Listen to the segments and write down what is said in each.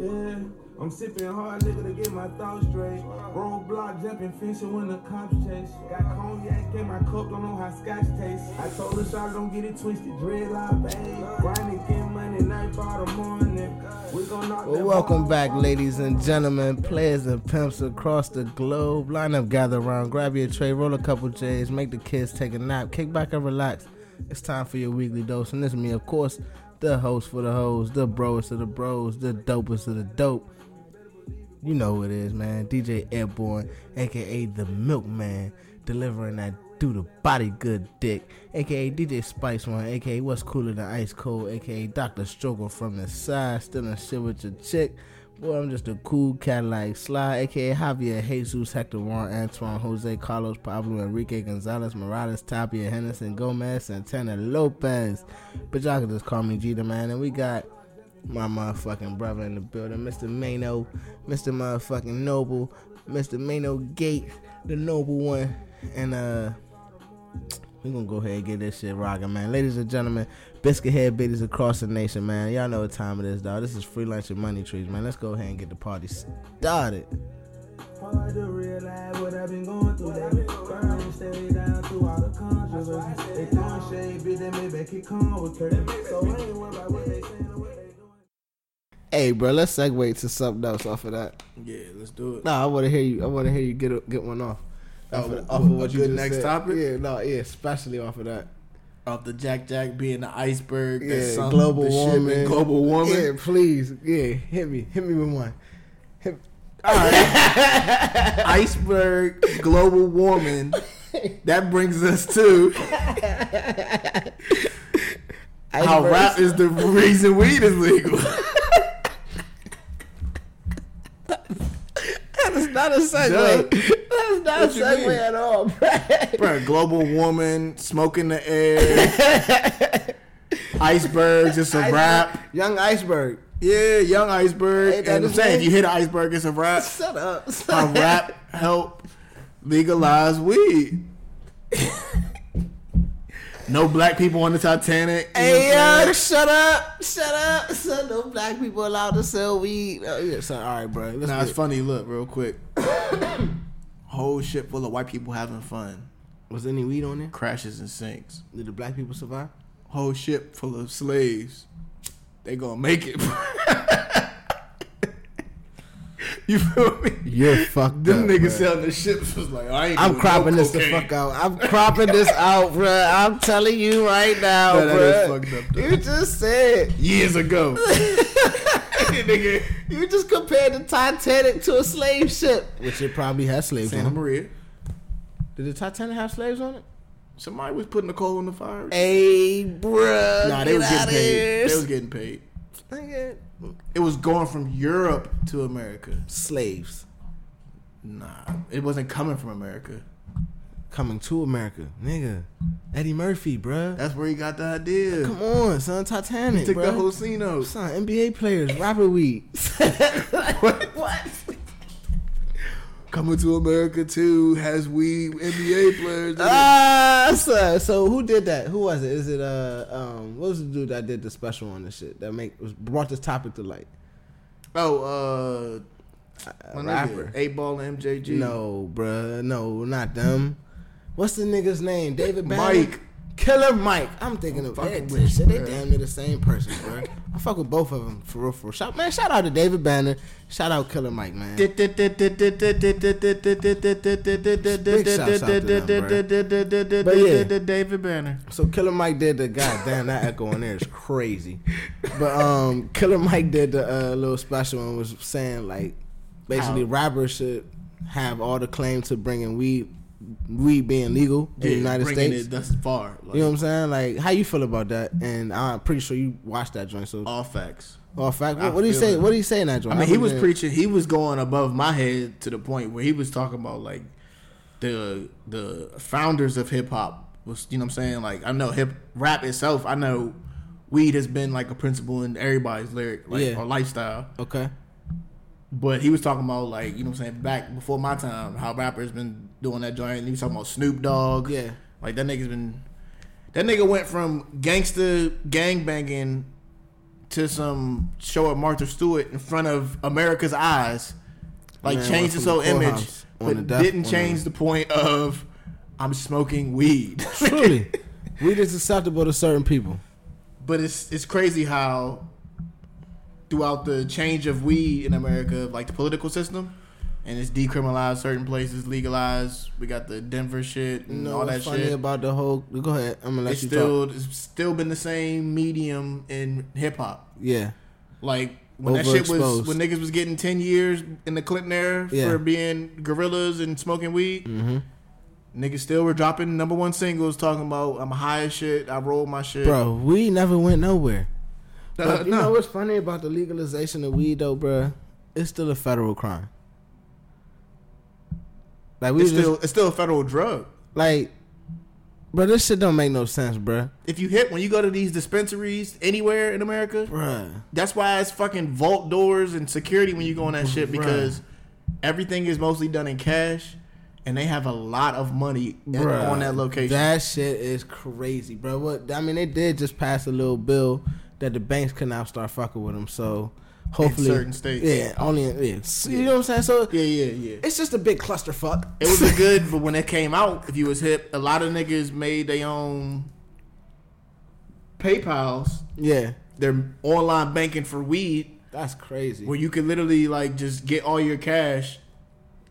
Yeah, I'm sipping hard nigga to get my thoughts straight. Roadblock jumping, fishing when the cops chase. Got cognac in my cup, don't know how scotch tastes. I told her shawty don't get it twisted, dreadlock, babe. Grinding, get money, night by the morning. We gon' knock Well, welcome back, ladies and gentlemen, players and pimps across the globe. Line up, gather around, grab your tray, roll a couple J's, make the kids take a nap, kick back and relax. It's time for your weekly dose, and this is me, of course, the host for the hoes, the bros of the bros, the dopest of the dope. You know who it is, man. DJ Airborne, aka the Milkman, delivering that do the body good dick, aka DJ Spice One, aka What's Cooler Than Ice Cold, aka Dr. Struggle from the side, stealing shit with your chick. Boy, I'm just a cool cat like Sly, aka Javier Jesus, Hector Juan, Antoine, Jose, Carlos, Pablo, Enrique, Gonzalez, Morales, Tapia, Henderson, Gomez, Santana, Lopez. But y'all can just call me Jeter, man. And we got my motherfucking brother in the building, Mr. Mano, Mr. motherfucking Noble, Mr. Mano Gates, the noble one. And uh we gonna go ahead and get this shit rocking, man. Ladies and gentlemen, biscuit head biddies across the nation, man. Y'all know what time it is, dog. This is free lunch and money trees, man. Let's go ahead and get the party started. Hard to realize what I've been going through. They burning steady down through all the controversy. They throwing shade, bitch, they may back it come with curtain. So I ain't worried about what they saying or what they doing. Hey, bro, let's segue to something else off of that. Yeah, let's do it. Nah, I want to hear you. I want to hear you get a, get one off. Off, Oh, of, off of what you good just next said. topic? Yeah, no, yeah, especially off of that. Off the Jack Jack being the iceberg, Yeah, sunk global warming. global warming. Yeah, please. Yeah, hit me. Hit me with one. Hit All right. iceberg, global warming. That brings us to how rap is the reason weed is legal. That's not a segue. Duh. That's not What a you segue mean? at all, bro. Bro, global warming, smoke in the air, icebergs, it's a rap. Young iceberg. Yeah, young iceberg. Ain't and I'm saying, if name? you hit an iceberg, it's a rap. Shut up. How rap help legalize weed. No black people on the Titanic. Hey, yo, shut up. Shut up. So no black people allowed to sell weed. Oh, yeah, so, all right, bro. Let's Nah, it's funny. Look, real quick. Whole ship full of white people having fun. Was any weed on there? Crashes and sinks. Did the black people survive? Whole ship full of slaves. They gonna make it. you feel me? You're fucked Them up, niggas bro. selling the ships was like, I ain't. I'm doing cropping no this the fuck out. I'm cropping this out, bruh. I'm telling you right now, Nah, that is up. You just said Years ago. nigga. you just compared the Titanic to a slave ship, which it probably has slaves Santa on. it. Maria. Did the Titanic have slaves on it? Somebody was putting the coal in the fire. Hey, bruh. Nah, they get was getting paid. here. They was getting paid. It was going from Europe to America. slaves Nah, it wasn't coming from America. coming to America, nigga. Eddie Murphy, bruh. That's where he got the idea. Come on, son. Titanic, he took bruh. the whole scene out. Son, NBA players, rapper weed. what? Coming to America too has we NBA players. Ah, son. So who did that? Who was it? Is it uh um what was the dude that did the special on this shit that make was brought this topic to light? oh, uh, A rapper. Eight Ball MJG. No, bruh. No, not them. What's the nigga's name? David Banner? Mike. Killer Mike. I'm thinking of fucking with shit. They damn near the same person, bro. I fuck with both of them for real. For real. Shout, man, shout out to David Banner. Shout out Killer Mike, man. But yeah. David Banner. So Killer Mike did the god damn that echo in there is crazy. But um Killer Mike did the uh, little special and was saying like basically rappers should have all the claim to bringing weed weed being legal in the United States. thus far. Like, You know what I'm saying? Like, how you feel about that? And I'm pretty sure you watched that joint. So, all facts. all fact, what, what do you say? it. What do you say in that joint? I mean, he was preaching. He was going above my head to the point where he was talking about like the the founders of hip hop was. You know what I'm saying? Like I know hip rap itself. I know weed has been like a principle in everybody's lyric like, Yeah. or lifestyle. Okay. But he was talking about like you know what I'm saying back before my time how rappers been doing that joint. And he was talking about Snoop Dogg. Yeah. like that nigga's been. That nigga went from gangster gang banging to some show of Martha Stewart in front of America's eyes, like Man, change his whole image, courthouse on the but death- didn't change the- the point of I'm smoking weed. Truly, weed is acceptable to certain people. But it's it's crazy how throughout the change of weed in America, like the political system, and it's decriminalized certain places, legalized. We got the Denver shit and know all that funny shit. about the whole? Go ahead. I'm gonna let it's you still talk. it's still been the same medium in hip hop. Yeah, Like when that shit was when niggas was getting ten years in the Clinton era Yeah. for being gorillas and smoking weed. hmm Niggas still were dropping number one singles talking about I'm high as shit. I roll my shit. bro, we never went nowhere. Uh, you no. know what's funny about the legalization of weed, though, bro? It's still a federal crime. Like we it's just, still it's still a federal drug. like, bro, this shit don't make no sense, bro. If you hit when you go to these dispensaries anywhere in America, Bruh. that's why it's fucking vault doors and security when you go on that shit because everything is mostly done in cash, and they have a lot of money Bruh, on that location. That shit is crazy, bro. What I mean, they did just pass a little bill that the banks can now start fucking with them. So hopefully, certain states. yeah, only in, yeah. So, You know what I'm saying? So yeah, yeah, yeah. it's just a big clusterfuck. It was a good, but when it came out, if you was hip, a lot of niggas made their own PayPal's, yeah, their online banking for weed, that's crazy. where you could literally like just get all your cash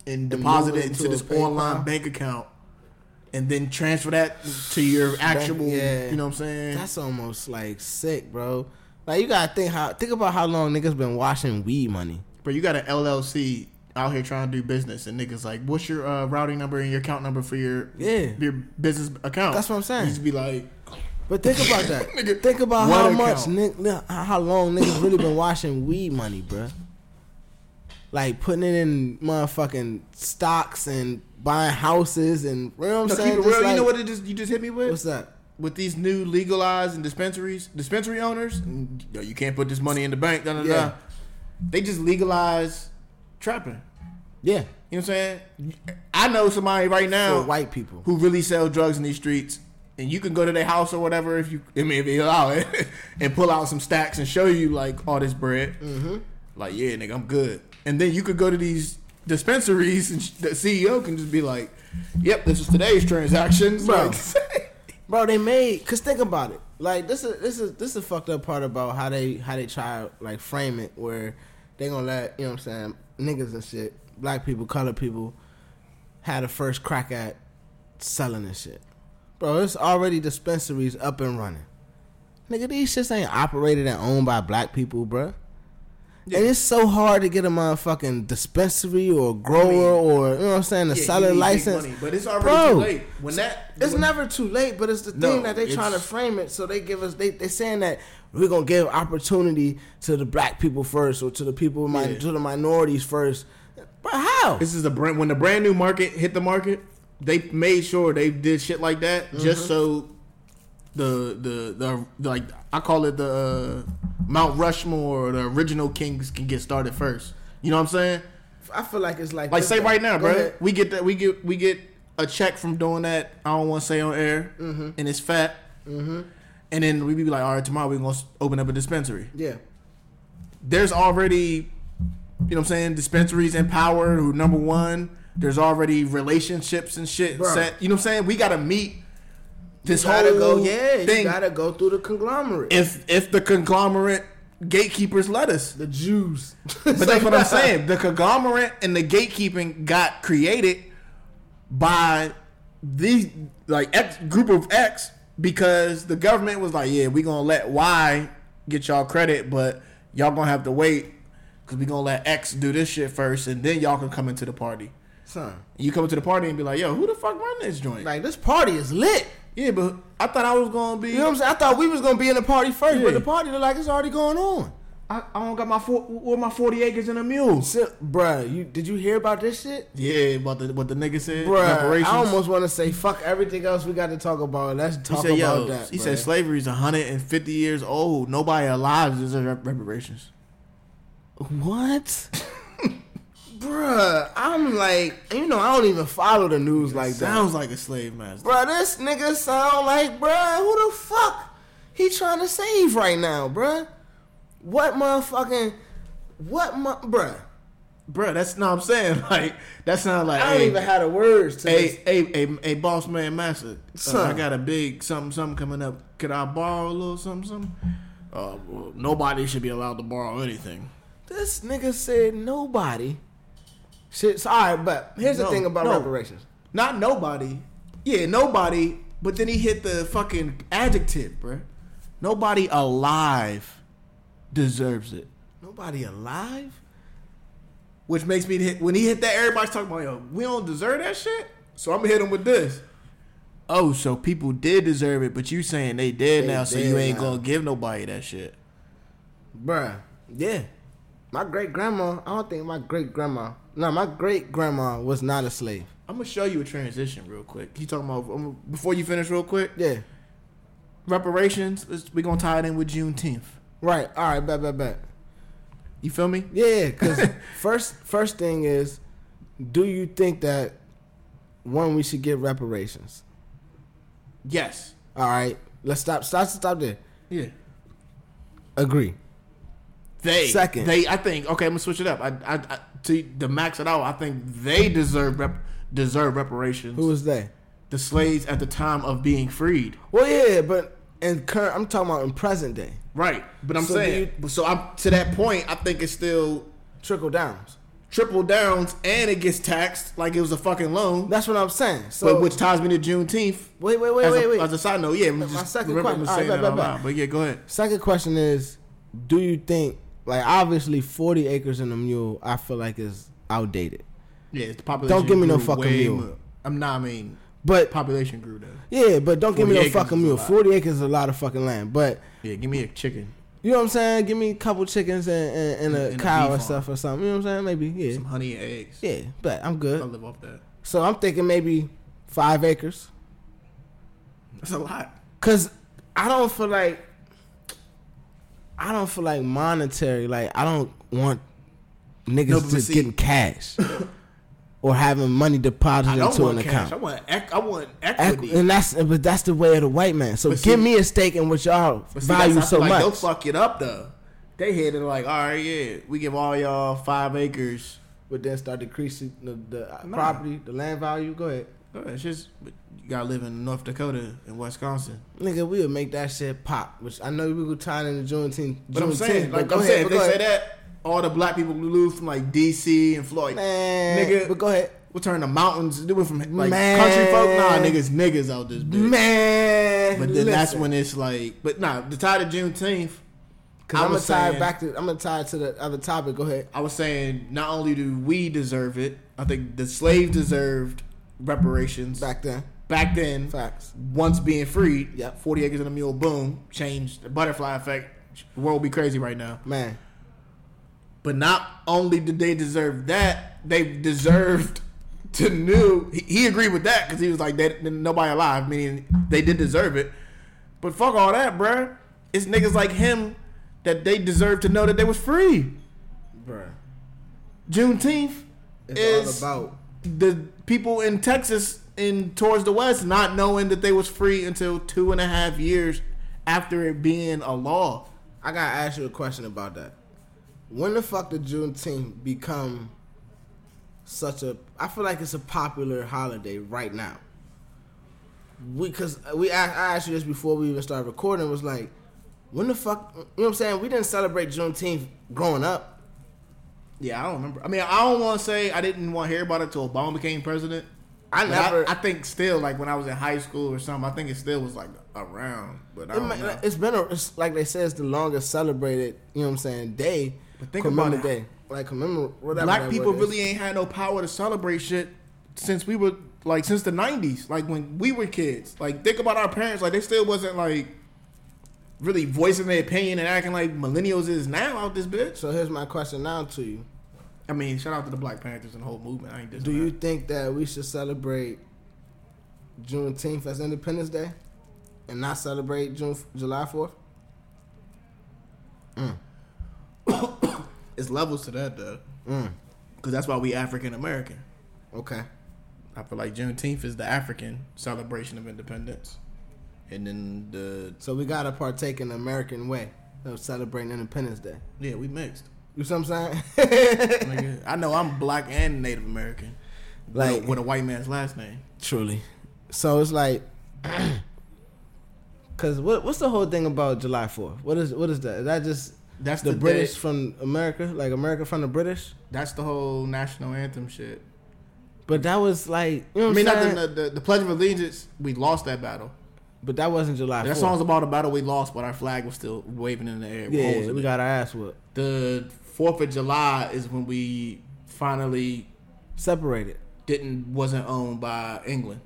and deposit move it it into this PayPal? online bank account, and then transfer that to your actual. yeah. You know what I'm saying? That's almost like sick, bro. Like you gotta think how think about how long niggas been washing weed money. But you got an LLC out here trying to do business, and niggas like, what's your uh, routing number and your account number for your Yeah. your business account? That's what I'm saying. You just be like, But think about that. Nigga, think about how account? much ni- how long niggas really been washing weed money, bro. Like putting it in motherfucking stocks and buying houses and you know what I'm no, saying. keep real. you know what it just you just hit me with? What's that? with these new legalized and dispensaries, dispensary owners, yo, you can't put this money in the bank. Da, da, Yeah. da. They just legalize trapping. Yeah, You know what I'm saying? I know somebody right for now white people. who really sell drugs in these streets, and you can go to their house or whatever if you, I mean, if they allow it, and pull out some stacks and show you like all this bread. Mm-hmm. Like, yeah, nigga, I'm good. And then you could go to these dispensaries, and the CEO can just be like, "Yep, this is today's transactions." Bro. Like, Bro, they made cause think about it. Like this is this is this is a fucked up part about how they how they try like frame it where they gonna let you know what I'm saying niggas and shit, black people, colored people, had a first crack at selling this shit. Bro, it's already dispensaries up and running. Nigga, these shits ain't operated and owned by black people, bro. And it's so hard to get a motherfucking dispensary or grower mean, or you know what I'm saying, a Yeah, seller you need big license. money, but it's already Bro, too late. When that It's when- never too late, but it's the No, thing that they're trying to frame it. So they give us they they saying that we're gonna give opportunity to the black people first, or to the people Yeah. to the minorities first. But how? This is a brand when the brand new market hit the market, they made sure they did shit like that Mm-hmm. just so the, the the the like I call it the uh, Mount Rushmore or the original kings can get started first. You know what I'm saying? I feel like it's like Like say though. right now, Go bro, ahead. we get that we get we get a check from doing that. I don't want to say on air, Mm-hmm. and it's fat. And then we be like, all right, tomorrow we gonna open up a dispensary. Yeah, there's already, you know what I'm saying, dispensaries in power who number one. There's already relationships and shit Bro. set. You know what I'm saying? We gotta meet this you gotta whole go. Yeah, you gotta go through the conglomerate. if if the conglomerate gatekeepers let us. the Jews. But that's what I'm saying. The conglomerate and the gatekeeping got created by these like X group of X because the government was like, yeah, we gonna let Y get y'all credit, but y'all gonna have to wait because we gonna let X do this shit first, and then y'all can come into the party. Son, you come into the party and be like, yo, who the fuck run this joint? like this party is lit. Yeah, but I thought I was gonna be. You know what I'm saying? I thought we was gonna be in the party first, Yeah. but the party look like it's already going on. I, I don't got my four, what my forty acres and a mule. So, bruh, you did you hear about this shit? Yeah, about the what the nigga said. Bruh. I almost want to say fuck everything else we got to talk about. Let's talk said, about "Yo," that. he bruh. said slavery is 150 years old. Nobody alive deserves rep- reparations. what? Bruh, I'm like, you know, I don't even follow the news like that. Sounds like a slave master. Bruh, this nigga sound like, bruh, who the fuck he trying to save right now, bruh? What motherfucking what mu- bruh? Bruh, that's not what I'm saying. Like that sounds like I don't hey, even have the words to hey, this. hey, hey, hey, boss man, master. Uh, I got a big something, something coming up. Could I borrow a little something, something? Uh, well, nobody should be allowed to borrow anything. This nigga said nobody. Shit. So, all right, but here's the No, thing about no. reparations. Not nobody. Yeah, nobody. But then he hit the fucking adjective, bruh. Nobody alive deserves it. Nobody alive. Which makes me hit when he hit that. Everybody's talking about yo, we don't deserve that shit. So I'm gonna hit him with this. Oh, so people did deserve it, but you saying they dead They now, so dead you ain't now. gonna give nobody that shit. Bruh, yeah. My great grandma, I don't think my great grandma, no, my great grandma was not a slave. I'm gonna show you a transition real quick. You talking about um, before you finish real quick? Yeah. Reparations. Let's, we gonna tie it in with Juneteenth. Right. All right. Bet. Bet. Bet. You feel me? Yeah. Because first, first thing is, do you think that one we should get reparations? Yes. All right. Let's stop. Stop. Stop there. Yeah. Agree. They Second. They. I think. Okay, I'm gonna switch it up. I. I. I to the max it out. I think they deserve rep, deserve reparations. Who was they? the slaves at the time of being freed? Well, yeah, but in current, I'm talking about in present day Right. But I'm So saying. so I'm to that point. I think it's still trickle downs. triple downs, and it gets taxed like it was a fucking loan. That's what I'm saying. So but which ties me to Juneteenth. wait, wait, wait, wait, a, wait. as a side note, yeah. I'm My second question- all right, that bet, out bet, loud. But yeah, go ahead. Second question is, do you think like obviously 40 acres in a mule? I feel like is outdated. Yeah, it's the population. Don't give me no fucking mule. more. I'm um, not. I mean, But population grew though. yeah, but don't give me 40 no fucking mule. 40 acres is a lot of fucking land. But Yeah, give me a chicken, you know what I'm saying? Give me a couple chickens and, and, and a And cow bee or stuff or something. You know what I'm saying? Maybe yeah, some honey and eggs. yeah. But I'm good. I live off that. So I'm thinking maybe five acres. That's a lot. Cause I don't feel like I don't feel like monetary. Like I don't want niggas No, just see- getting cash or having money deposited into an cash. account. I want. Ec- I want Equ- equity. and that's but that's the way of the white man. So But give see- me a stake in what y'all see, value so like much. They'll fuck it up though. They hit it like, all right, yeah, we give all y'all five acres. but then start decreasing the, the Nah. property, the land value. Go ahead, It's just you gotta live in North Dakota and Wisconsin. nigga. We'll make that shit pop. Which I know we could tie in the Juneteenth. But I'm saying, but like go I'm ahead, saying, if they say that, all the black people lose from like DC and Floyd, man, nigga, But go ahead, we'll turn the mountains. Do it from like Man. country folk. Nah, niggas, niggas out this bitch. man. But then that's when it's like, but nah, the tie to Juneteenth. Cause I'm gonna tie it back to I'm gonna tie it to the other topic. Go ahead. I was saying, not only do we deserve it, I think the slaves deserved reparations Back then, back then. facts. Once being freed, yeah, 40 acres and a mule, boom, changed the butterfly effect. The world be crazy right now. Man, But not only did they deserve that, they deserved to knew. He, he agreed with that because he was like, they, nobody alive, meaning they did deserve it. But fuck all that, bruh. It's niggas like him that they deserve to know that they was free. bruh, Juneteenth it's is all about the people in Texas in towards the west not knowing that they was free until two and a half years after it being a law. I gotta ask you a question about that. When the fuck did Juneteenth become such a? I feel like it's a popular holiday right now. We, cause we, I, I asked you this before we even started recording. Was like, when the fuck? You know what I'm saying? We didn't celebrate Juneteenth growing up. Yeah, I don't remember. I mean, I don't want to say I didn't want to hear about it until Obama became president. I never. I, think still, like when I was in high school or something, I think it still was like around. But I It don't might- know. it's been a, it's like they say it's the longest celebrated, you know what I'm saying, day. But think about it. day. Like commemorate whatever. Black people really ain't had no power to celebrate shit since we were like since the '90s. Like when we were kids. Like think about our parents. Like they still wasn't like really voicing their opinion and acting like millennials is now out this bitch. So here's my question now to you. I mean, shout out to the Black Panthers and the whole movement. I ain't dissing Do you that. think that we should celebrate Juneteenth as Independence Day and not celebrate June July Fourth? It's levels to that though, Mm. because that's why we African American. Okay. I feel like Juneteenth is the African celebration of independence, and then the So we gotta partake in the American way. of celebrating Independence Day. Yeah, we mixed. You see what I'm saying? Nigga, I know I'm black and Native American. Like- Like with a white man's last name. Truly. So it's like, cause what what's the whole thing about July Fourth? What is what is that? Is that just That's the, the, British day- from America, like America from the British? that's the whole national anthem shit. But that was like, you know I what mean, I'm not saying? the, the, the Pledge of Allegiance. We lost that battle. But that wasn't July That 4th. song's about a battle we lost, but our flag was still waving in the air. yeah, we got our ass whooped. the Fourth of July is when we finally Separated. didn't wasn't owned by England,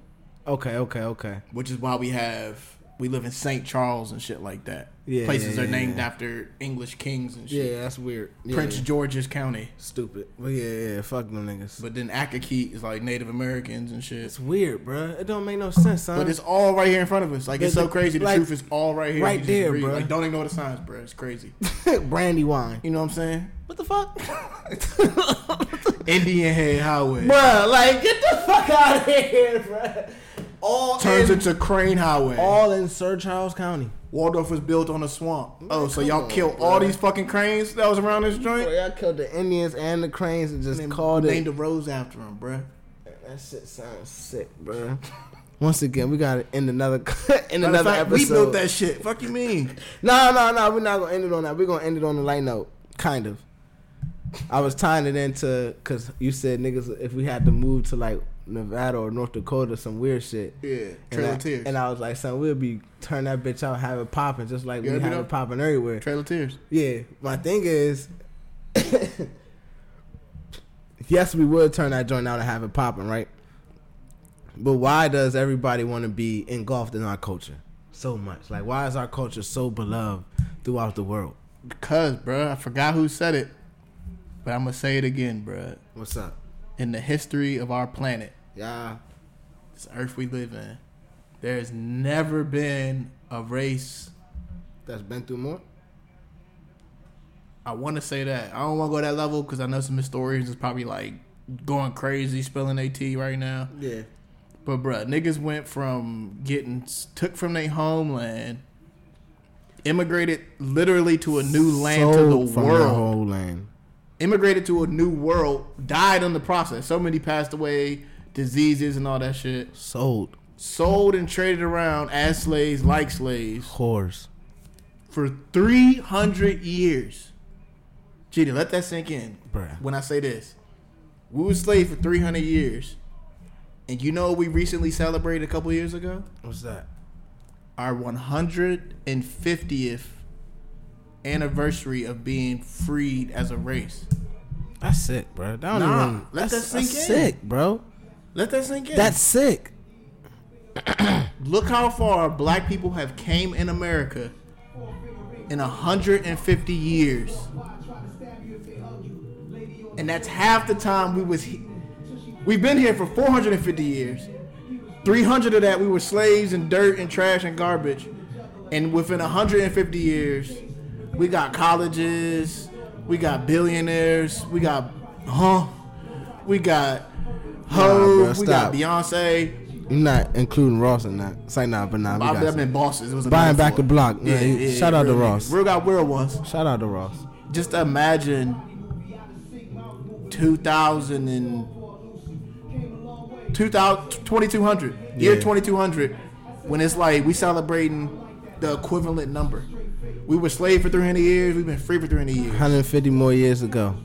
Okay, okay, okay. which is why we have we live in St. Charles and shit like that. Yeah, Places yeah, are named yeah. after English kings and shit. Yeah, that's weird. Prince. George's County, Stupid. But yeah, yeah, fuck them niggas. but then Accokeek is like Native Americans and shit. it's weird, bruh. It don't make no sense, son. But it's all right here in front of us. Like it's so crazy. The like, truth is all right here. right there, read. bruh. Like don't ignore the signs, bro. It's crazy. Brandywine. You know what I'm saying? What the fuck? Indian Head Highway bruh, like get the fuck out of here, bruh. All turns in, into Crane Highway. all in Sir Charles County. Waldorf was built on a swamp. oh, so y'all on, killed bro. all these fucking cranes that was around this joint? Boy, y'all killed the Indians and the cranes and just Named- called it. named the rose after him, bruh. That shit sounds sick, bruh. Once again, we gotta end another in Matter another fact, episode. we built that shit. Fuck you mean? No, no, no. We're not gonna end it on that. We're gonna end it on a light note, kind of. I was tying it into because you said niggas if we had to move to like Nevada or North Dakota, some weird shit. Yeah, And Trail I, Tears. and I was like, son, we'll be turn that bitch out, have it popping, just like You we have it popping everywhere. Trail of Tears. Yeah, my thing is, yes, we would turn that joint out and have it popping, right? But why does everybody want to be engulfed in our culture so much? Like, why is our culture so beloved throughout the world? Because, bruh, I forgot who said it, but I'm gonna say it again, bruh. What's up? In the history of our planet, Yeah, this earth we live in, there has never been a race. that's been through more. I want to say that. I don't want to go that level because I know some historians is probably like going crazy, spilling AT right now. Yeah, But bruh, niggas went from getting took from their homeland, immigrated literally to a new land to the from world, whole land. immigrated to a new world, died in the process. So many passed away, diseases and all that shit. Sold Sold and traded around as slaves, like slaves, whores. for 300 years. Gee, let that sink in. Bruh. When I say this, we were slaves for 300 years. And you know what we recently celebrated a couple years ago? What's that? our 150th anniversary of being freed as a race. That's sick, bro. That don't Nah, even, let that's, that sink that's in. sick, bro. Let that sink in. That's sick. Look how far black people have came in America in 150 years. And that's half the time we was he- We've been here for 450 years. 300 of that we were slaves and dirt and trash and garbage. And within 150 years, we got colleges, we got billionaires, we got huh, we got Ho, bro, we got. Beyonce. You're not including Ross in that. It's like nah, but nah. Got been some. bosses. It was a Buying back the block. Yeah, yeah. shout out to Ross. Real got real ones. Shout out to Ross. Just imagine 2000 and 2000, 2200, year 2200, when it's like we celebrating the equivalent number. We were slave for 300 years. We've been free for 300 years. 150 more years ago.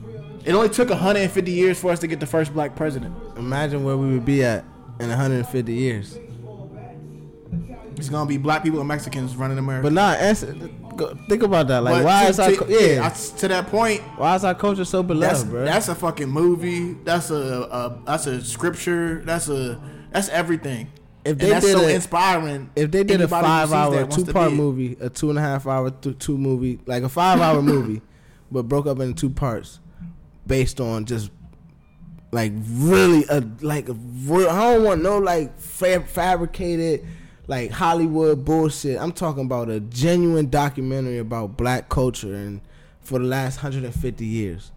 It only took 150 years for us to get the first black president. Imagine where we would be at in 150 years. It's gonna be black people and Mexicans running America. But nah, answer, go, think about that. Like, But why to- is our to- yeah? I- to that point, why is our culture so beloved, that's bro? that's a fucking movie. That's a, a that's a scripture. That's a that's everything. If And they that's did so a- inspiring. if they did a Anybody who sees five-hour, that wants to two-part movie, a two and a half hour, th- two movie, like a five-hour movie, but broke up into two parts, based on just like really a like a real, I don't want no like fa- fabricated like Hollywood bullshit. I'm talking about a genuine documentary about black culture and for the last 150 years.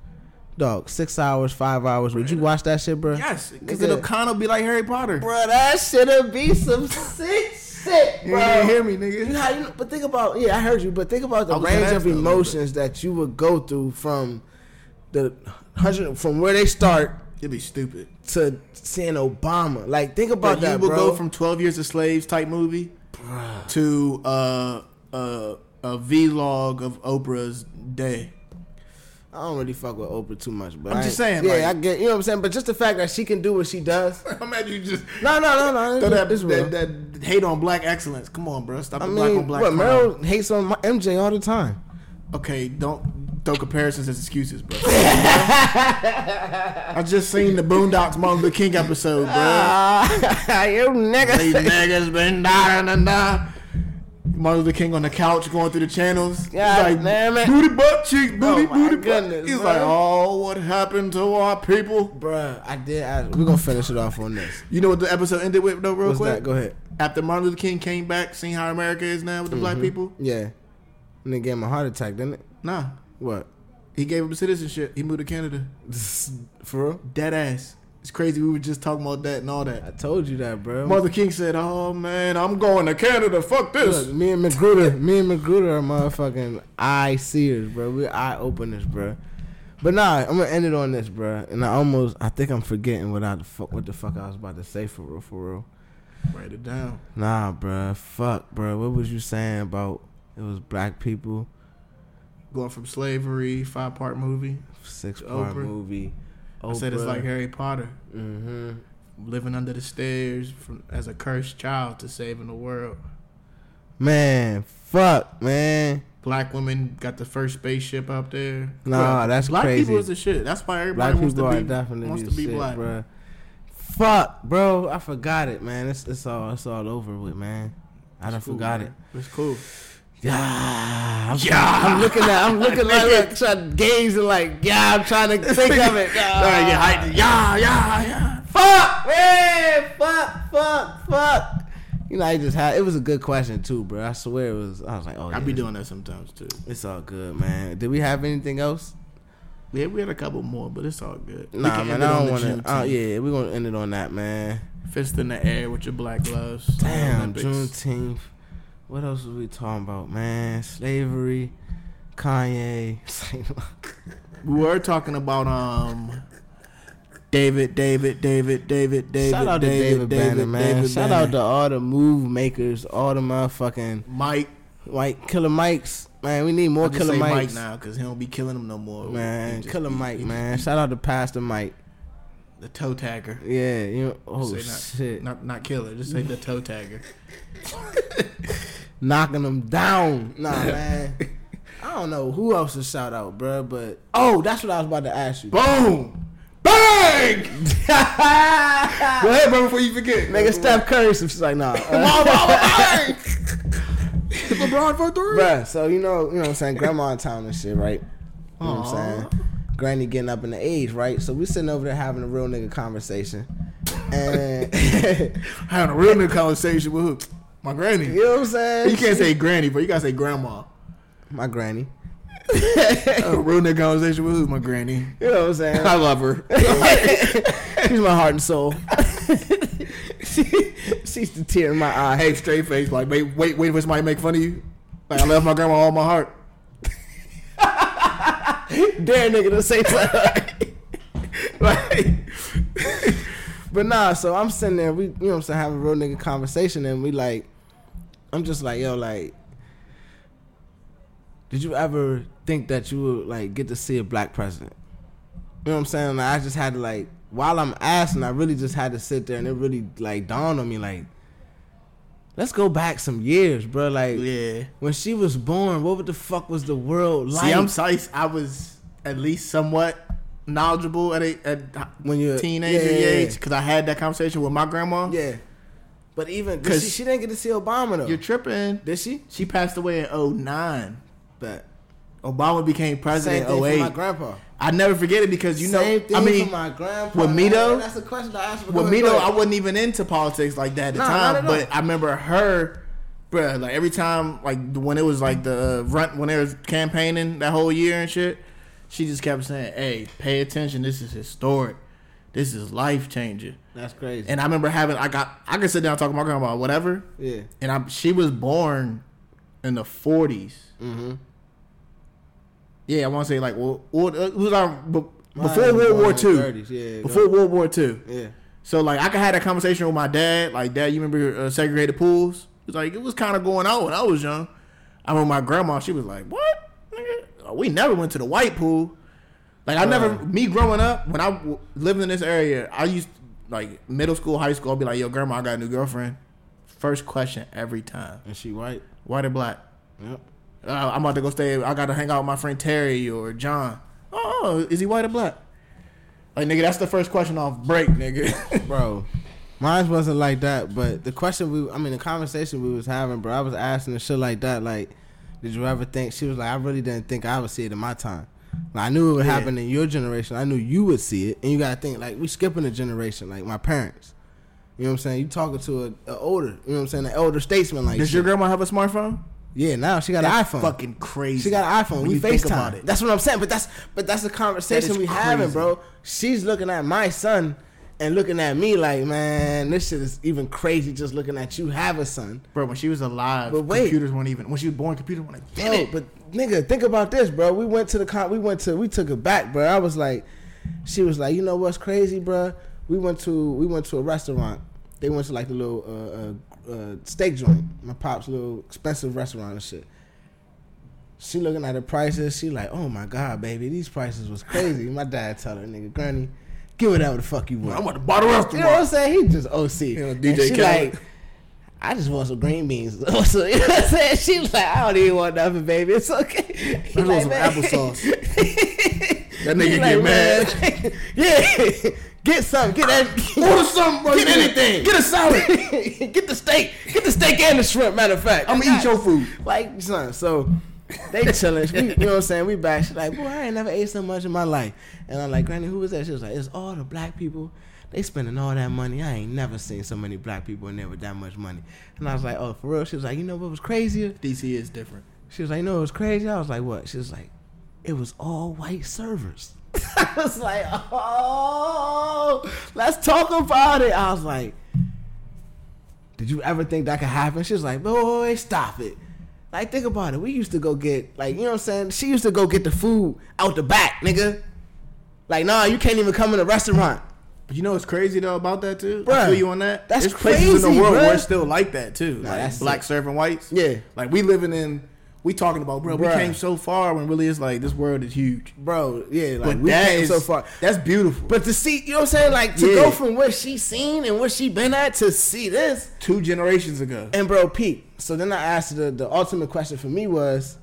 Dog, six hours, five hours. Would you watch that shit, bro? Yes, because it'll kind of be like Harry Potter. Bro, that shit'll be some sick You bro. didn't hear me, You nigga. know how you, but think about yeah, I heard you. But think about the range of emotions that you would go through from the hundred from where they start It'd be stupid. to seeing Obama. Like think about But that, you would bro. go from Twelve Years a Slaves type movie to uh, uh, a vlog of Oprah's day. I don't really fuck with Oprah too much, but I'm I just saying, Yeah, like- I get. You know what I'm saying. But just the fact that she can do what she does. I'm mad you just No, no, no, no. throw that, It's that, that hate on black excellence. Come on, bro. Stop I the black on black. what. Meryl hates on my- MJ all the time. Okay, don't throw comparisons as excuses, bro. I just seen the Boondocks Martin Luther King episode, bro. Ah, you nigga. These niggas been dying and die. Martin Luther King on the couch going through the channels. He's like, damn it. booty butt cheeks, booty Oh booty goodness, butt. He's bro. like, oh, what happened to our people? Bruh, I did. I, we're gonna finish it off on this. You know what the episode ended with, though, real What's quick? that? Go ahead. After Martin Luther King came back, seeing how America is now with the black people? Yeah. And they gave him a heart attack, didn't it? Nah. What? He gave him citizenship. He moved to Canada. For real? Dead ass. It's crazy. We were just talking about that and all that. I told you that, bro. Luther King said, "Oh man, I'm going to Canada. Fuck this." Look, me and Magruder, me and Magruder are motherfucking eye seers, bro. We eye openers, bro. But nah, I'm gonna end it on this, bro. And I almost, I think I'm forgetting what I the fuck, what the fuck I was about to say for real, for real. Write it down. Nah, bro. Fuck, bro. What was you saying about it was black people? Going from slavery, five part movie. Six part Oprah. movie. I said it's like Harry Potter, Mm-hmm. living under the stairs from as a cursed child to saving the world. Man, fuck, man. Black women got the first spaceship out there. Nah, Bruh, that's black crazy. people is the shit. That's why everybody Black wants to be definitely wants to be shit, black. bro. Fuck, bro. I forgot it, man. It's it's all it's all over with, man. I done It's cool, forgot man. it. It's cool. Yeah, I'm, Yeah. I'm looking at, I'm looking like, like trying to gaze and like, yeah, I'm trying to think of it. Nah, get hyped. Yeah, yeah, yeah. Fuck, man, fuck, fuck, fuck. You know, I just had. It was a good question too, bro. I swear it was. I was like, oh, yeah. I yeah, be doing that sometimes too. It's all good, man. Did we have anything else? Yeah, we had a couple more, but it's all good. Nah, man. I don't want to. Oh yeah, we're gonna end it on that, man. Fist in the air with your black gloves. Damn, Olympics. Juneteenth. What else was we talking about, man? Slavery, Kanye. We were talking about um David, David, David, David, David. Shout out to David, Banner, man. David Shout Banner. out to all the move makers, all the motherfucking Mike. white killer Mikes. Man, we need more killer say Mike Mikes. now because he don't be killing them no more. Man, just killer Mike, man. Shout out to Pastor Mike. the toe tagger. Yeah, you know, oh Say not, shit, Not not killer. Just say the toe tagger. knocking them down. Nah, man. I don't know who else to shout out, bro. But oh, that's what I was about to ask you. Boom. Bang! Go ahead, bro, before you forget. Nigga, Steph Curry, so she's like, nah. Bang! LeBron for three. Bruh, so you know, you know what I'm saying, grandma in town and shit, right? You know what I'm saying? Granny getting up in the age, right? So we sitting over there having a real nigga conversation. And Having a real nigga conversation with who? My granny. you know what I'm saying? You can't say granny, but you gotta say grandma. my granny. a real nigga conversation with who? My granny. You know what I'm saying? I love her. She's my heart and soul. she, she's the tear in my eye. hey, straight face. Like, wait, wait, wait for somebody make fun of you. Like, I love my grandma all my heart. dare nigga to say something. like, but nah, so I'm sitting there, we you know what I'm saying, having a real nigga conversation and we like I'm just like, yo, like did you ever think that you would like get to see a black president? You know what I'm saying? Like, I just had to like while I'm asking, I really just had to sit there and it really like dawned on me like Let's go back some years, bro. Like Yeah. when she was born, what the fuck was the world like? See, I'm sorry. I was at least somewhat knowledgeable at a at when you're teenager yeah, yeah, yeah. age because I had that conversation with my grandma. Yeah. But even she, she didn't get to see Obama though. You're tripping. Did she? She passed away in 09. But Obama became same president thing in for my grandpa. I never forget it because you know. same thing I mean, for my grandpa. with me, though, that's a question I asked. with me though, I wasn't even into politics like that at the time. at. But I remember her, bruh, like every time, like when it was like the uh, run when they was campaigning that whole year and shit, she just kept saying, "Hey, pay attention. This is historic. This is life changing. That's crazy. And I remember having I got I could sit down and talk to my grandma about whatever. yeah. And I she was born in the forties. Mm-hmm. Yeah, I want to say like well, well, it was Mine before World War Two. 30s, yeah, before World War Two. Yeah. So like I could have that conversation with my dad. Like, Dad, you remember uh, segregated pools? Was like, it was kind of going on when I was young. I remember my grandma. She was like, what? Nigga, we never went to the white pool. Like I never. Right. Me growing up, when I w- lived in this area, I used like middle school, high school. I'd be like, yo, grandma, I got a new girlfriend. First question every time: And she white. white or black? Yep. Uh, I'm about to go stay. I got to hang out with my friend Terry or John. Oh, is he white or black? Like nigga, that's the first question off break, nigga. bro. Mine wasn't like that, but the question we, I mean, the conversation we was having, bro, I was asking the shit like that, like, did you ever think? She was like, I really didn't think I would see it in my time. I knew it would Yeah. happen in your generation. I knew you would see it, and you gotta think like we skipping a generation, like my parents. You know what I'm saying? You talking to a, a older, you know what I'm saying, an elder statesman like. Does shit. your grandma have a smartphone? yeah, now she got an iPhone. fucking crazy. She got an iPhone. when we FaceTime. it. That's what I'm saying. But that's but that's the conversation That we having, bro. She's looking at my son and looking at me like, man, this shit is even crazy. Just looking at you have a son. Bro, when she was alive, But wait. computers weren't even. When she was born, computers weren't Bro, invented. but nigga, think about this, bro. We went to the con. We went to. We took it back, bro. I was like, she was like, you know what's crazy, bro? We went to we went to a restaurant. They went to like the little uh, uh, uh, steak joint. My pop's little expensive restaurant and shit. She looking at the prices. She like, oh my god, baby, these prices was crazy. My dad tell her, nigga, Granny, give whatever the fuck you want. I'm about the restaurant. You know what I'm saying? He just OC. You know, DJ she Khaled. like, I just want some green beans. so, you know what I'm saying? She was like, I don't even want nothing, baby. It's okay. I want some man- applesauce. That nigga like, get mad. yeah. Get something. Get that. Order something, bro. Get anything. Get a salad. get the steak. Get the steak and the shrimp. Matter of fact, I'm gonna eat your food. like son. So they chilling. We, you know what I'm saying? We back. She's like, boy, I ain't never ate so much in my life. And I'm like, Granny, who was that? She was like, it's all the black people. They spending all that money. I ain't never seen so many black people in there with that much money. And I was like, oh, for real? She was like, you know what was crazier? DC is different. She was like, you know what was crazy? I was like, what? She was like, it was all white servers. I was like, oh, let's talk about it. I was like, did you ever think that could happen? She was like, boy, stop it. Like, think about it. We used to go get, like, you know what I'm saying? She used to go get the food out the back, nigga. Like, nah, you can't even come in a restaurant. But you know what's crazy though about that too? Bruh, I feel you on that. that's There's places in the world bruh. where it's still like that too. Nah, like black sick. serving whites. Yeah. Like we living in. We talking about, bro. We came so far when really it's like this world is huge. Bro, yeah, like, But we came is so far. That's beautiful. But to see, you know what I'm saying? Like, to Yeah. go from what she seen and what she been at to see this, Two generations ago. And bro, Pete. So then I asked the the ultimate question for me was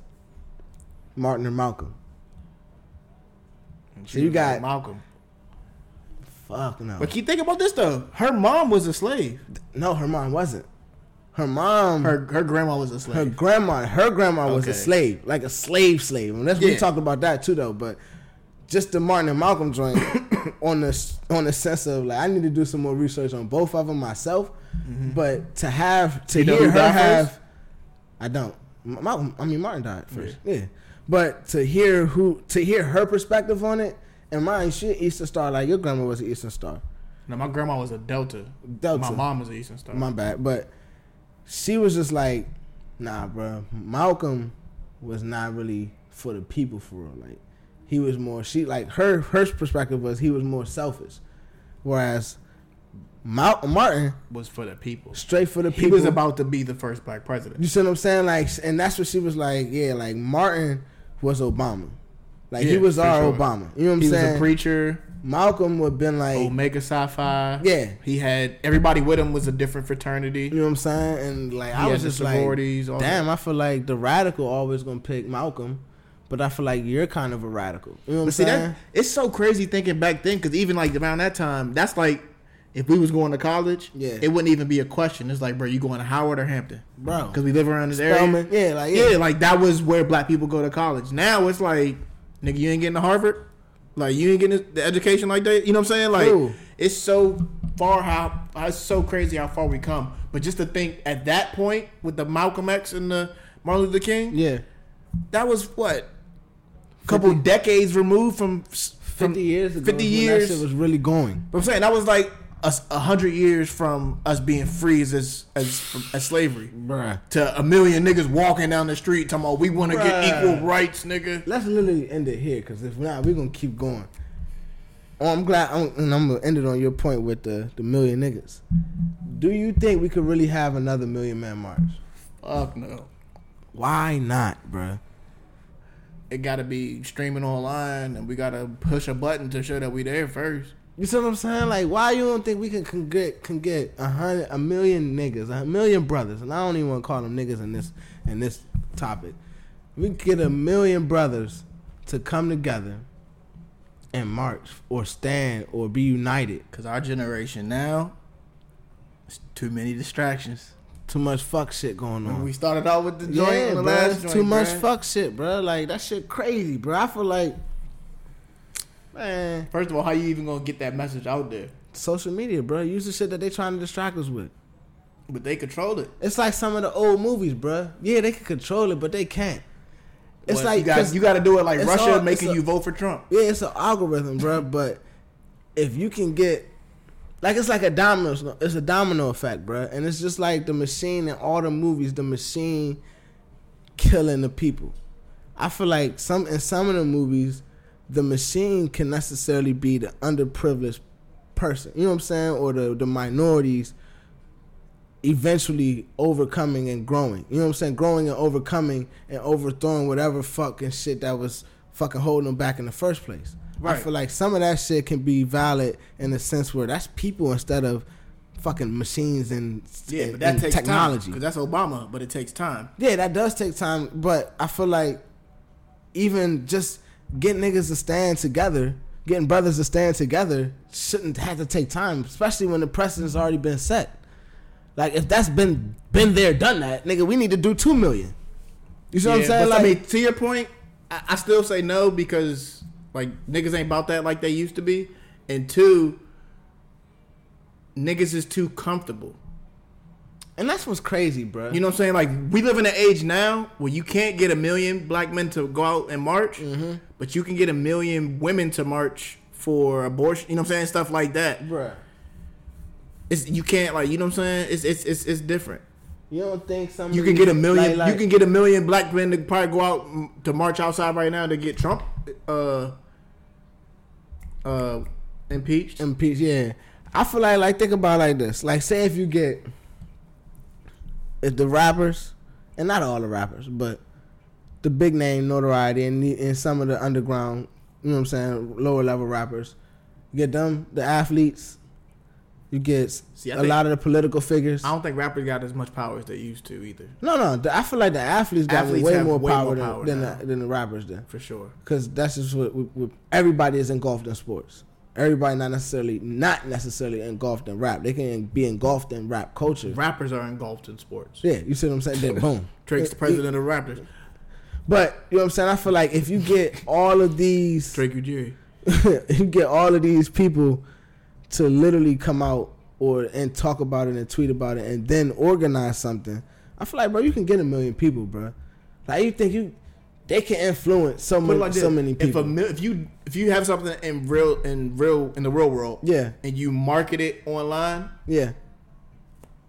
Martin or Malcolm. So you got Malcolm. fuck no. But keep thinking about this though. Her mom was a slave. no, her mom wasn't. Her mom, her, Her grandma was a slave. Her grandma, her grandma was a slave, like a slave slave. And that's we Yeah. talked about that too, though. But just the Martin and Malcolm joint on the on the sense of like I need to do some more research on both of them myself. Mm-hmm. But to have to You hear her have, first? I don't. Malcolm, I mean Martin died first. Yeah. But to hear who to hear her perspective on it, and mine, she Eastern Star. Like your grandma was an Eastern Star. no, my grandma was a Delta. Delta. My mom was an Eastern Star. My bad. But she was just like, nah, bro. Malcolm was not really for the people for real. Like he was more she like her her perspective was he was more selfish. Whereas Mal- Martin was for the people. straight for the people. He was about to be the first black president. you see what I'm saying? Like and that's what she was like, yeah, like Martin was Obama. Like he was our sure. Obama. You know what I'm saying? He was a preacher. Malcolm would have been like Omega Psi Phi. Yeah. He had everybody with him was a different fraternity. You know what I'm saying? And like He I was the just like, damn, I feel like the radical always gonna pick Malcolm, but I feel like you're kind of a radical. You know what I'm see saying? that it's so crazy thinking back then because even like around that time, that's like if we was going to college, Yeah. it wouldn't even be a question. It's like, bro, you going to Howard or Hampton? Bro. because we live around this Spelman, area. yeah, like yeah. Yeah, like that was where black people go to college. Now it's like, nigga, you ain't getting to Harvard. Like you ain't getting the education like that. You know what I'm saying? Like True. it's so far how it's so crazy how far we come. But just to think at that point with the Malcolm X and the Martin Luther King, yeah. that was what a couple decades removed from s- Fifty years ago, 50 is when years. that shit was really going. But I'm saying that was like us a hundred years from us being free as as as, as slavery Bruh. to a million niggas walking down the street talking about we want to get equal rights, nigga. Let's literally end it here, because if not, we're gonna keep going. Oh, I'm glad, I'm, and I'm gonna end it on your point with the the million niggas. Do you think we could really have another million man march? Fuck no. Why not, bruh? It got to be streaming online, and we got to push a button to show that we there first. You see what I'm saying? Like, why you don't think we can, can get can get a hundred, a million niggas, a million brothers, and I don't even want to call them niggas in this in this topic. We get a million brothers to come together and march or stand or be united. Cause our generation now, it's too many distractions. Too much fuck shit going on. we started out with the joint yeah, the bro, last joint, too much fuck shit, bro. Like that shit crazy, bro. I feel like, man, First of all, how you even gonna get that message out there? social media, bro. Use the shit that they trying to distract us with. But they control it. It's like some of the old movies, bro. Yeah, they can control it, but they can't. It's Well, like you got 'cause- you got to do it like Russia all- making a- you vote for Trump. yeah, it's an algorithm, bro. But if you can get like it's like a domino, it's a domino effect, bro. And it's just like the machine in all the movies, the machine killing the people. I feel like some in some of the movies, the machine can necessarily be the underprivileged person. You know what I'm saying, or the the minorities eventually overcoming and growing. You know what I'm saying? Growing and overcoming and overthrowing whatever fucking shit that was fucking holding them back in the first place. Right. I feel like some of that shit can be valid in the sense where that's people instead of fucking machines and, Yeah, but that takes technology. because that's Obama. But it takes time. Yeah, that does take time, but I feel like even just getting niggas to stand together, getting brothers to stand together, shouldn't have to take time, especially when the precedent's already been set. Like if that's been been there, done that, nigga, we need to do two million. You see what I'm saying? Like, I mean, to your point, I, I still say no because like niggas ain't about that like they used to be, and two, niggas is too comfortable. And that's what's crazy, bro. You know what I'm saying? Like we live in an age now where you can't get a million black men to go out and march, Mm-hmm. but you can get a million women to march for abortion. You know what I'm saying? Stuff like that. Bruh. It's you can't like you know what I'm saying? It's it's it's, it's different. You don't think some You can get a million. like- like- you can get a million black men to probably go out to march outside right now to get Trump uh uh impeached. Impeached. Yeah, I feel like like think about it like this. Like say if you get if the rappers and not all the rappers, but the big name notoriety and the, and some of the underground, you know what I'm saying, lower level rappers, you get them the athletes. You get See, a think- lot of the political figures. I don't think rappers got as much power as they used to either, No, no, the, I feel like the athletes got Athletes way more way power, more than, power than, now. the, than the rappers do. for sure. because that's just what, what, what everybody is engulfed in sports. Everybody not necessarily not necessarily engulfed in rap. They can be engulfed in rap culture. Rappers are engulfed in sports. Yeah, you see what I'm saying? Then boom. Drake's the president of rappers. But you know what I'm saying? I feel like if you get all of these, Drake Ujiri. you get all of these people to literally come out or and talk about it and tweet about it and then organize something. I feel like, bro, you can get a million people, bro. Like you think you, they can influence so many, like so many If people. a if you if you have something in real in real in the real world, yeah, and you market it online, yeah.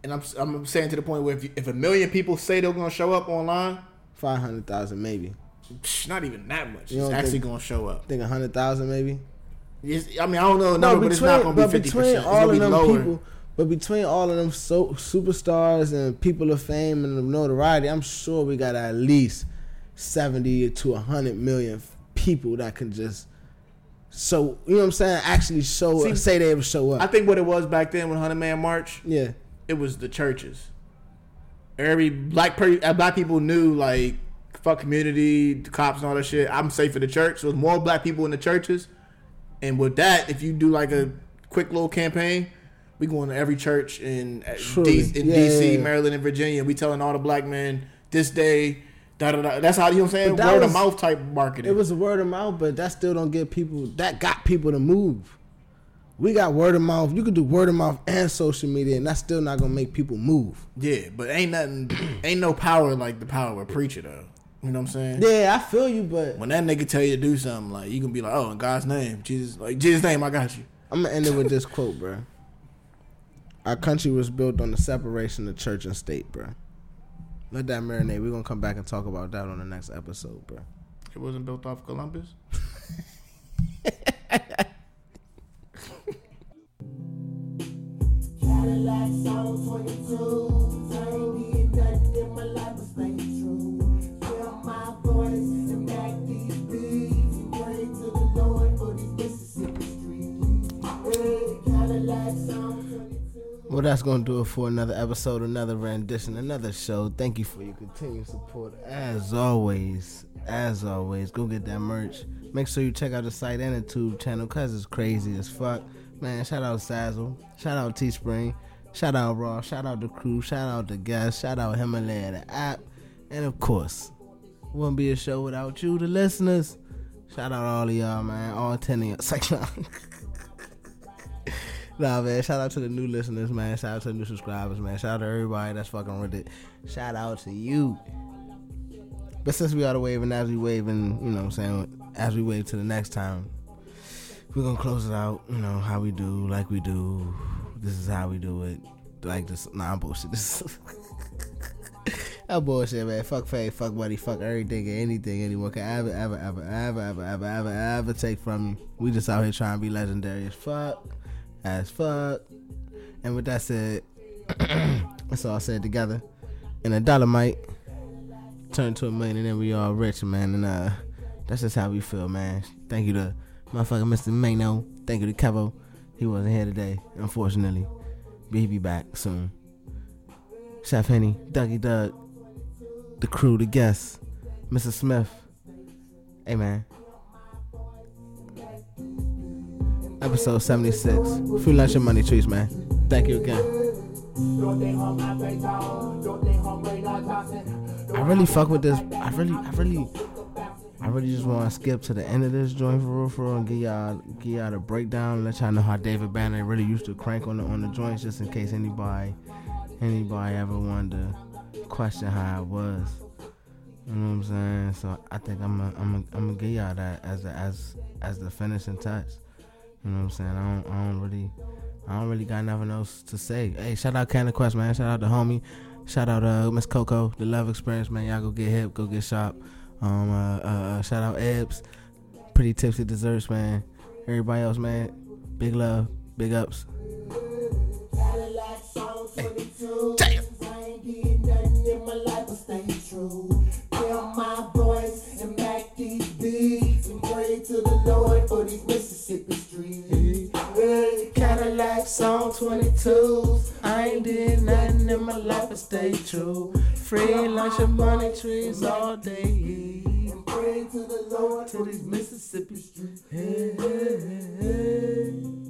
and I'm I'm saying to the point where if you, if a million people say they're gonna show up online, Five hundred thousand maybe. not even that much. It's actually think- gonna show up. Think a hundred thousand maybe. It's, I mean, I don't know the number, but it's not gonna be fifty between percent. It's all of be them lower. people, but between all of them so superstars and people of fame and notoriety, I'm sure we got at least seventy to hundred million people that can just. So you know what I'm saying? Actually, show See, say they ever show up. I think what it was back then when Hundred Man March, yeah, it was the churches. Every black per, uh, black people knew like fuck community, the cops and all that shit. I'm safe in the church. So more black people in the churches, and with that, if you do like a quick little campaign, we going to every church in uh, D- in Yeah, DC, yeah, yeah. Maryland, and Virginia. We telling all the black men this day. Da, da, da. That's how you know what I'm saying. Word was- of mouth type marketing. it was a word of mouth, but that still don't get people. That got people to move. We got word of mouth. You could do word of mouth and social media, and that's still not gonna make people move. yeah, but ain't nothing. ain't no power like the power of a preacher though. You know what I'm saying? Yeah, I feel you, but When that nigga tell you to do something, like you can be like, "Oh, in God's name, Jesus, like Jesus' name, I got you." I'm gonna end it with this quote, bro. Our country was built on the separation of church and state, bro. Let that marinate. We're gonna come back and talk about that on the next episode, bro. It wasn't built off Columbus. Cadillac Sound 22. Well, that's gonna do it for another episode, another rendition, another show. Thank you for your continued support, as always. As always, go get that merch. Make sure you check out the site and the tube channel, cause it's crazy as fuck. Man, shout out Sazzle, shout out Teespring, shout out Raw, shout out the crew, shout out the guests, shout out Himalaya, the app, and of course, wouldn't be a show without you, the listeners. Shout out all of y'all, man, all ten of y'all. Nah, man. Shout out to the new listeners, man. Shout out to the new subscribers, man. Shout out to everybody that's fucking with it. Shout out to you. But since we are the waving as we waving, you know what I'm saying, as we wave to the next time, we're gonna close it out, you know, how we do, like we do. This is how we do it. Like this nah I'm bullshit. This that bullshit, man. Fuck fame, fuck money, fuck everything and anything anyone can ever, ever, ever, ever, ever, ever, ever, ever take from you. We just out here trying to be legendary as fuck. As fuck. And with that said, that's all I said together. And a dollar might turn to a million and then we all rich, man. And uh that's just how we feel, man. Thank you to motherfucking Mr. Mano. Thank you to Kevo. He wasn't here today, unfortunately. But he be back soon. Chef Henny, Dougie Doug, the crew, the guests, Mr. Smith. Hey man. Episode 76. Free lunch and money trees, man. Thank you again. I really fuck with this. I really, I really, I really just want to skip to the end of this joint for real, for real, and give y'all, give y'all a breakdown. Let y'all know how David Banner really used to crank on the on the joints, just in case anybody, anybody ever wanted to question how it was. You know what I'm saying? So I think I'm gonna, I'm gonna, I'm gonna give y'all that as a, as as the finishing touch. You know what I'm saying? I don't, I don't really, I don't really got nothing else to say. Hey, shout out Canada Quest, man. Shout out the homie. Shout out uh Miss Coco, the Love Experience, man. Y'all go get hip, go get shop. Um, uh, uh, uh, shout out Ebbs, Pretty Tipsy Desserts, man. Everybody else, man. Big love, big ups. relax on 22s. I ain't did nothing in my life but stay true. Free lunch and money trees all day. And pray to the Lord to these Mississippi streets. Hey, hey, hey.